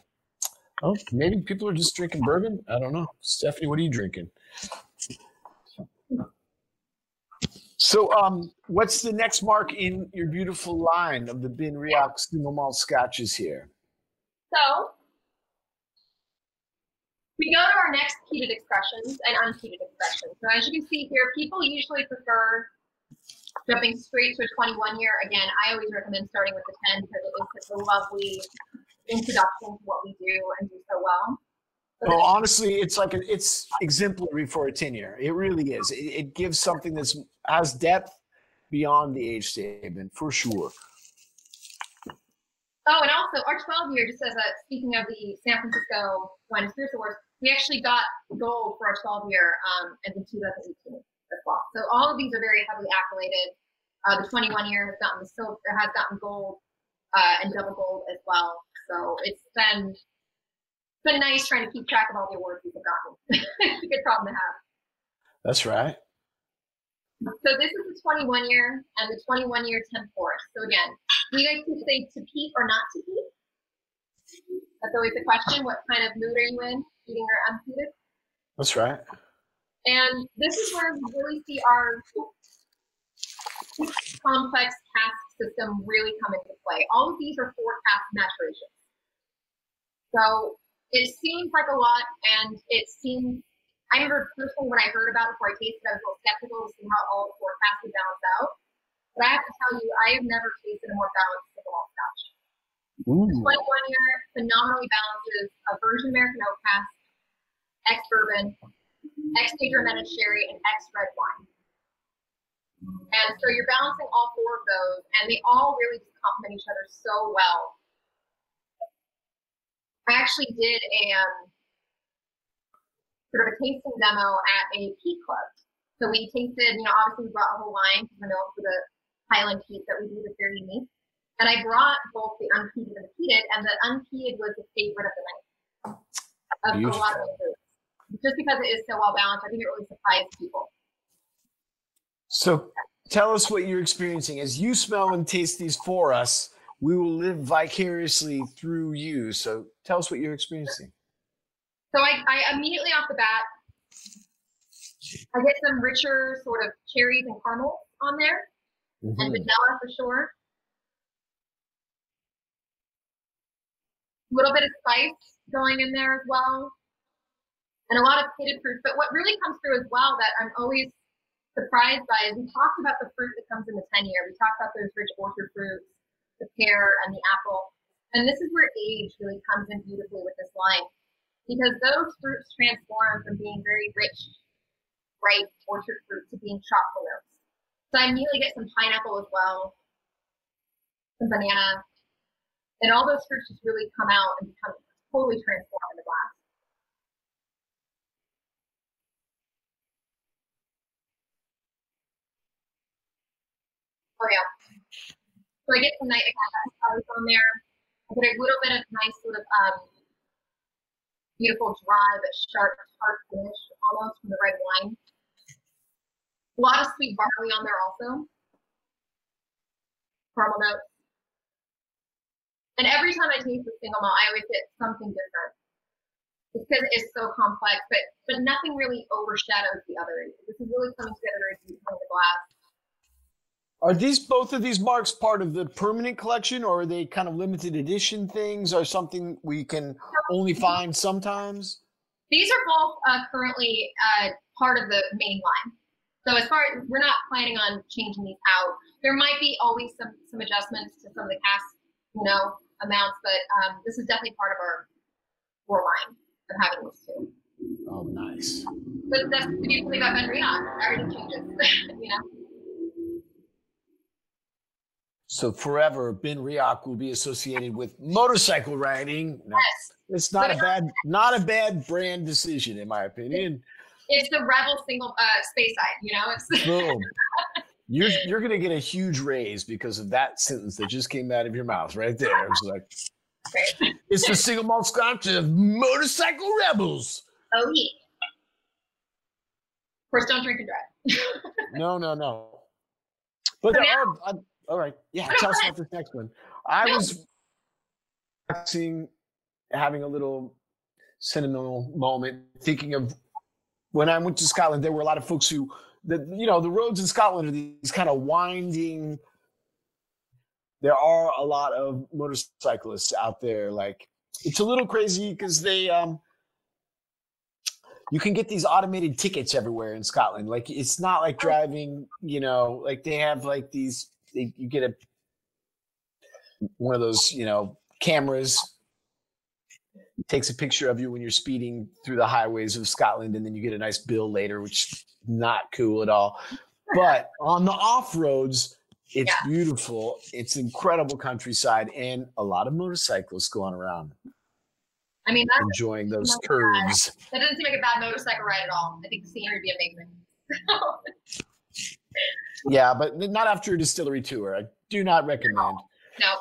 Oh, maybe people are just drinking bourbon. I don't know. Stephanie, what are you drinking? So, um, what's the next mark in your beautiful line of the BenRiach single malt scotches here? So We go to our next peated expressions and unpeated expressions. So as you can see here, people usually prefer jumping straight to a 21 year. Again, I always recommend starting with the 10 because it is such a lovely introduction to what we do and do so well. Well, honestly, it's like it's exemplary for a 10 year. It really is. It, it gives something that's has depth beyond the age statement for sure. Oh, and also our 12 year, just as a speaking of the San Francisco Wine and Spirits Awards, we actually got gold for our 12 year um, in 2018 as well. So all of these are very heavily accoladed. Uh, the 21 year has gotten silver, has gotten gold uh, and double gold as well. So it's been it's been nice trying to keep track of all the awards we've gotten. it's a good problem to have. That's right. So this is the 21 year and the 21 year Temporis. So again, we like to say to peat or not to peat. That's always the question. What kind of mood are you in, heating or unpeated? That's right. And this is where we really see our complex cask system really come into play. All of these are four cask maturations. So it seems like a lot, and it seems. I remember personally when I heard about it before I tasted, I was a little skeptical to see how all the four casks would balance out. But I have to tell you, I have never tasted a more balanced single malt scotch. Ooh. 21 year phenomenally balances a virgin American oak cask, ex bourbon, ex Pedro Ximenez sherry, and ex red wine. And so you're balancing all four of those, and they all really just complement each other so well. I actually did a um, sort of a tasting demo at a peat club. So we tasted, you know, obviously we brought a whole line because we're known for the Highland peat that we do that's very unique. And I brought both the unpeated and the peated, and the unpeated was the favorite of the night. Of a lot of the Just because it is so well balanced, I think it really surprised people. So tell us what you're experiencing. As you smell and taste these for us, we will live vicariously through you. So tell us what you're experiencing. So I, I immediately off the bat, I get some richer sort of cherries and caramel on there, Mm-hmm. and vanilla for sure. A little bit of spice going in there as well, and a lot of pitted fruit. But what really comes through as well that I'm always surprised by is we talked about the fruit that comes in the 10 year. We talked about those rich orchard fruits, the pear and the apple. And this is where age really comes in beautifully with this line because those fruits transform from being very rich, ripe orchard fruit to being chocolate notes. So I immediately get some pineapple as well, some banana, and all those fruits just really come out and become totally transformed in the glass. Oh yeah. So I get some night colors on there. I get a little bit of nice sort of um, beautiful dry but sharp tart finish almost from the red wine. A lot of sweet barley on there also. Caramel notes. And every time I taste the single malt, I always get something different. It's because it is so complex, but but nothing really overshadows the other. This is really coming together beautifully in the glass. Are these both of these marks part of the permanent collection, or are they kind of limited edition things, or something we can only find sometimes? These are both uh, currently uh, part of the main line. So as far as we're not planning on changing these out, there might be always some some adjustments to some of the cast, you know, amounts, but um, this is definitely part of our core line of having these two. Oh, nice. But that's the beautiful thing about BenRiach. Everything changes, you know. So forever, BenRiach will be associated with motorcycle riding. No, Yes. it's not a bad, not a bad brand decision, in my opinion. It's the rebel single uh, Speyside, you know. It's Boom. You're you're gonna get a huge raise because of that sentence that just came out of your mouth right there. It's like it's the single malt scotch of motorcycle rebels. Oh yeah. Of course, don't drink and drive. No, no, no. But there are, uh, all right. Yeah, tell us about this next one. I was seeing, having a little sentimental moment, thinking of when I went to Scotland. There were a lot of folks who, the you know, the roads in Scotland are these kind of winding. There are a lot of motorcyclists out there. Like it's a little crazy because they um you can get these automated tickets everywhere in Scotland. Like it's not like driving, you know, like they have like these. You get a one of those, you know, cameras takes a picture of you when you're speeding through the highways of Scotland, and then you get a nice bill later, which is not cool at all. But on the off roads, it's yeah. beautiful. It's incredible countryside, and a lot of motorcyclists going around. I mean, enjoying those curves. Bad. That doesn't seem like a bad motorcycle ride at all. I think the scenery would be amazing. yeah, but not after a distillery tour. I do not recommend. No,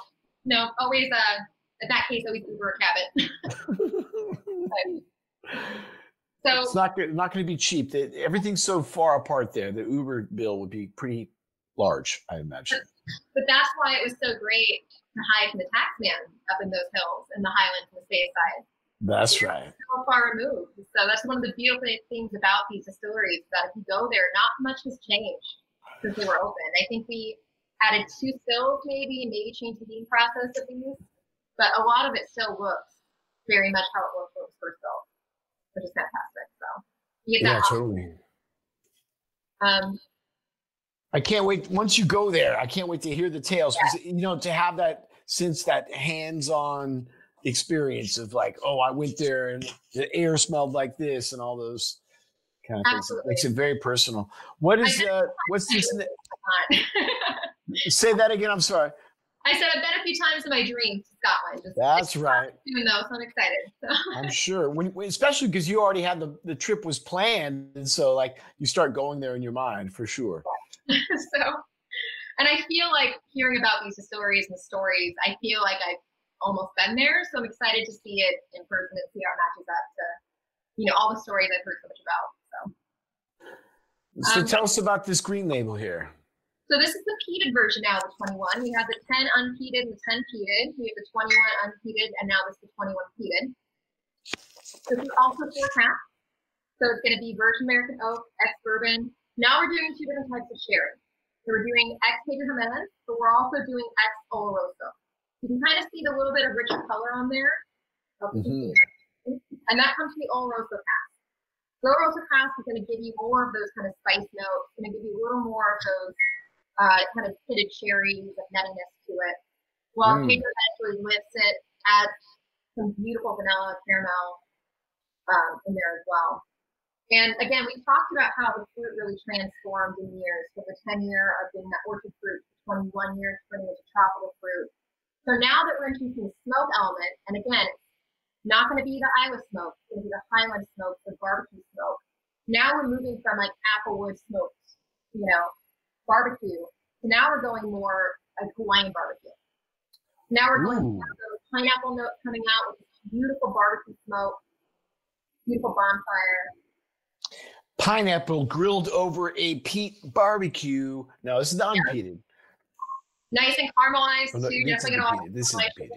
no. Always, uh, in that case, always Uber a cabin. so it's not not going to be cheap. Everything's so far apart there. The Uber bill would be pretty large, I imagine. But, but that's why it was so great to hide from the tax man up in those hills in the highlands and the side. That's right. So far removed. So that's one of the beautiful things about these distilleries that if you go there, not much has changed since they were open. I think we added two stills maybe and maybe changed the bean process of these, but a lot of it still looks very much how it looked when it was first built, which is fantastic. So yeah, totally. Um, I can't wait. Once you go there, I can't wait to hear the tales. Yeah. You know, to have that since that hands-on experience of like, oh, I went there and the air smelled like this and all those kind of Absolutely. It makes it very personal. What is uh what's this? Say that again. I'm sorry. I said I've been a few times in my dreams to Scotland. Just, That's right. Doing those, so I'm excited. So. I'm sure, when, especially because you already had the the trip was planned, and so like you start going there in your mind for sure. so, and I feel like hearing about these stories and stories, I feel like I've almost been there. So I'm excited to see it in person and see how it matches up to, you know, all the stories I've heard so much about. So. Um, tell us about this green label here. So this is the peated version now of the 21. We have the 10 unpeated and the 10 peated. We have the 21 unpeated, and now this is the 21 peated. This is also four craft. So it's going to be Virgin American Oak, ex bourbon. Now we're doing two different types of sherry. So we're doing ex Pedro Ximenez, but we're also doing ex Oloroso. You can kind of see the little bit of richer color on there. Mm-hmm. And that comes from the Oloroso cask. The Oloroso cask is going to give you more of those kind of spice notes, going to give you a little more of those uh, kind of pitted cherries and nuttiness to it. While mm. Pedro actually lifts it, adds some beautiful vanilla caramel um, in there as well. And again, we talked about how the fruit really transformed in years. So the 10 year of being that orchard fruit, to 21 years turning into tropical fruit. So now that we're introducing the smoke element, and again, not going to be the Islay smoke, it's going to be the Highland smoke, the barbecue smoke. Now we're moving from like applewood smokes, you know, barbecue. So now we're going more like Hawaiian barbecue. Now we're going to have those pineapple note coming out with this beautiful barbecue smoke, beautiful bonfire. Pineapple grilled over a peat barbecue. No, this is not yeah. unpeated. Nice and caramelized oh, no, too. Definitely gonna This is peated.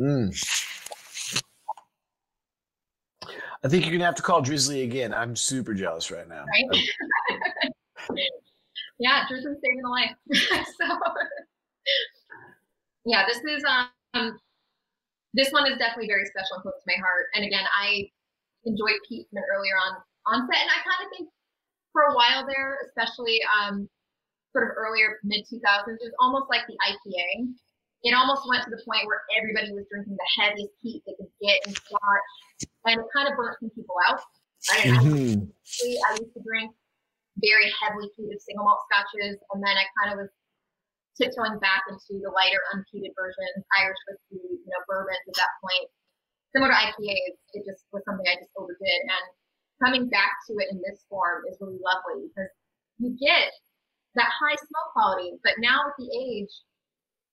Mm. I think you're gonna have to call Drizly again. I'm super jealous right now. Right? yeah, Drizly's saving the life. so yeah, this is um this one is definitely very special and close to my heart. And again, I enjoyed peat from earlier on on set, and I kind of think for a while there, especially um sort of earlier mid 2000s, it was almost like the IPA. It almost went to the point where everybody was drinking the heaviest peat they could get and scotch, and it kind of burnt some people out. I, mm-hmm. I, used to drink very heavily peated single malt scotches, and then I kind of was tiptoeing back into the lighter unpeated versions, Irish whiskey, you know, bourbons at that point. Similar to IPAs, it just was something I just overdid. And coming back to it in this form is really lovely because you get that high smoke quality, but now with the age,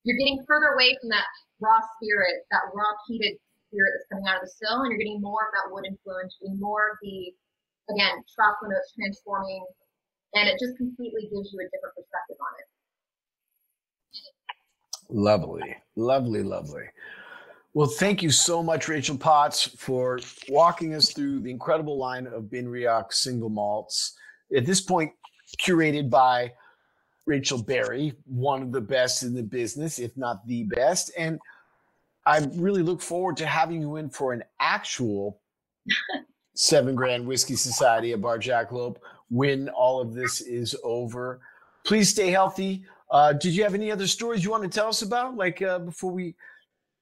you're getting further away from that raw spirit, that raw peated spirit that's coming out of the still, and you're getting more of that wood influence, getting more of the, again, tropical notes transforming and it just completely gives you a different perspective on it. Lovely, lovely, lovely. Well, thank you so much, Rachel Potts, for walking us through the incredible line of BenRiach single malts. At this point, curated by Rachel Barrie, one of the best in the business, if not the best. And I really look forward to having you in for an actual Seven Grand Whiskey Society at Bar Jackalope when all of this is over. Please stay healthy. Uh, did you have any other stories you want to tell us about, like uh, before we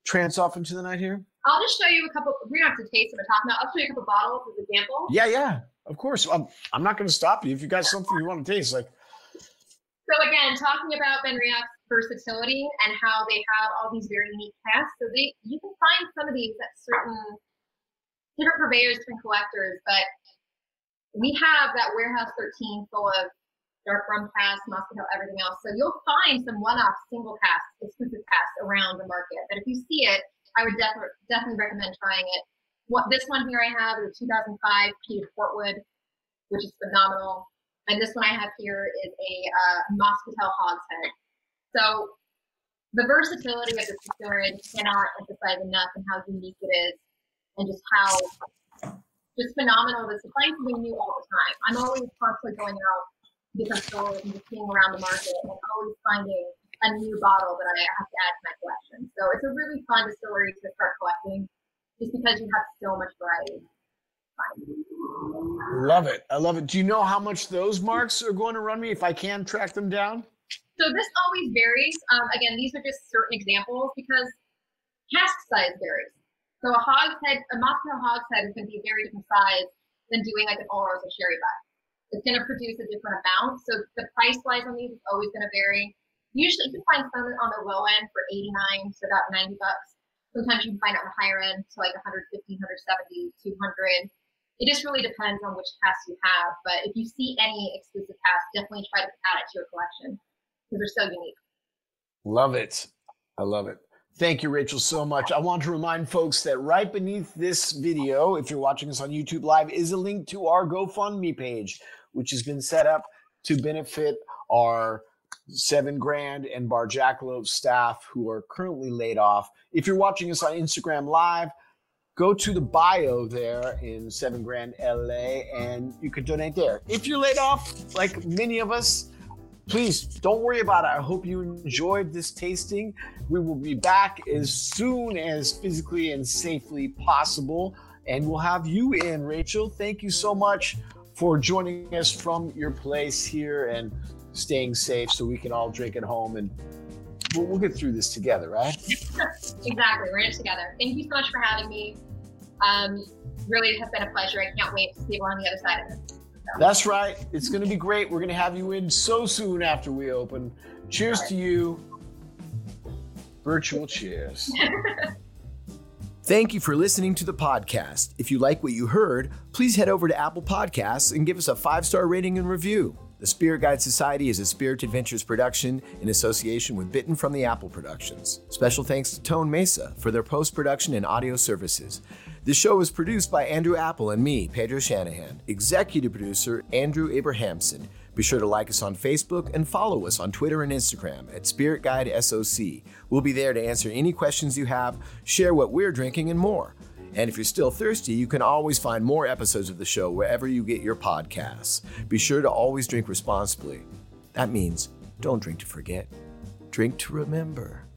trance off into the night here? I'll just show you a couple. We don't have to taste them and talk about. I'll show you a couple bottles as an example. Yeah, yeah, of course. I'm, I'm not going to stop you if you got something you want to taste. Like, so again, talking about BenRiach's versatility and how they have all these very unique casks. So they, you can find some of these at certain different purveyors, different collectors, but we have that warehouse 13 full of dark rum casks, Moscatel, everything else. So you'll find some one-off single casks, exclusive casks around the market. But if you see it, I would definitely definitely recommend trying it. What this one here I have is a 2005 peated Portwood, which is phenomenal. And this one I have here is a uh, Moscatel Hogshead. So the versatility of this distillery cannot emphasize enough and how unique it is and just how just phenomenal it is to find something new all the time. I'm always constantly going out different stores and just seeing around the market and always finding a new bottle that I have to add to my collection. So it's a really fun distillery to start collecting just because you have so much variety. Love it. I love it. Do you know how much those marks are going to run me if I can track them down? So this always varies. Um, again, these are just certain examples because cask size varies. So a hogshead, a Moscatel hogshead is going to be a very different size than doing like an Oloroso sherry butt. It's going to produce a different amount. So the price wise on these is always going to vary. Usually you can find some on the low end for 89 to about 90 bucks. Sometimes you can find it on the higher end to like 150, 170, 200. It just really depends on which cask you have. But if you see any exclusive cask, definitely try to add it to your collection because they're so unique. Love it. I love it. Thank you, Rachel, so much. I want to remind folks that right beneath this video, if you're watching us on YouTube Live, is a link to our GoFundMe page, which has been set up to benefit our seven grand and Bar Jackalope staff who are currently laid off. If you're watching us on Instagram Live, go to the bio there in seven grand LA and you can donate there. If you're laid off, like many of us, please don't worry about it. I hope you enjoyed this tasting. We will be back as soon as physically and safely possible. And we'll have you in, Rachel. Thank you so much for joining us from your place here and staying safe so we can all drink at home and we'll, we'll get through this together, right? exactly. We're in it together. Thank you so much for having me. Um, really has been a pleasure. I can't wait to see you on the other side of it. So. That's right. It's going to be great. We're going to have you in so soon after we open. Cheers right. to you. Virtual cheers. Thank you for listening to the podcast. If you like what you heard, please head over to Apple Podcasts and give us a five star rating and review. The Spirit Guide Society is a Spirit Adventures production in association with Bitten from the Apple Productions. Special thanks to Tone Mesa for their post production and audio services. The show is produced by Andrew Apple and me, Pedro Shanahan. Executive producer, Andrew Abrahamson. Be sure to like us on Facebook and follow us on Twitter and Instagram at Spirit Guide SOC. We'll be there to answer any questions you have, share what we're drinking, and more. And if you're still thirsty, you can always find more episodes of the show wherever you get your podcasts. Be sure to always drink responsibly. That means don't drink to forget, drink to remember.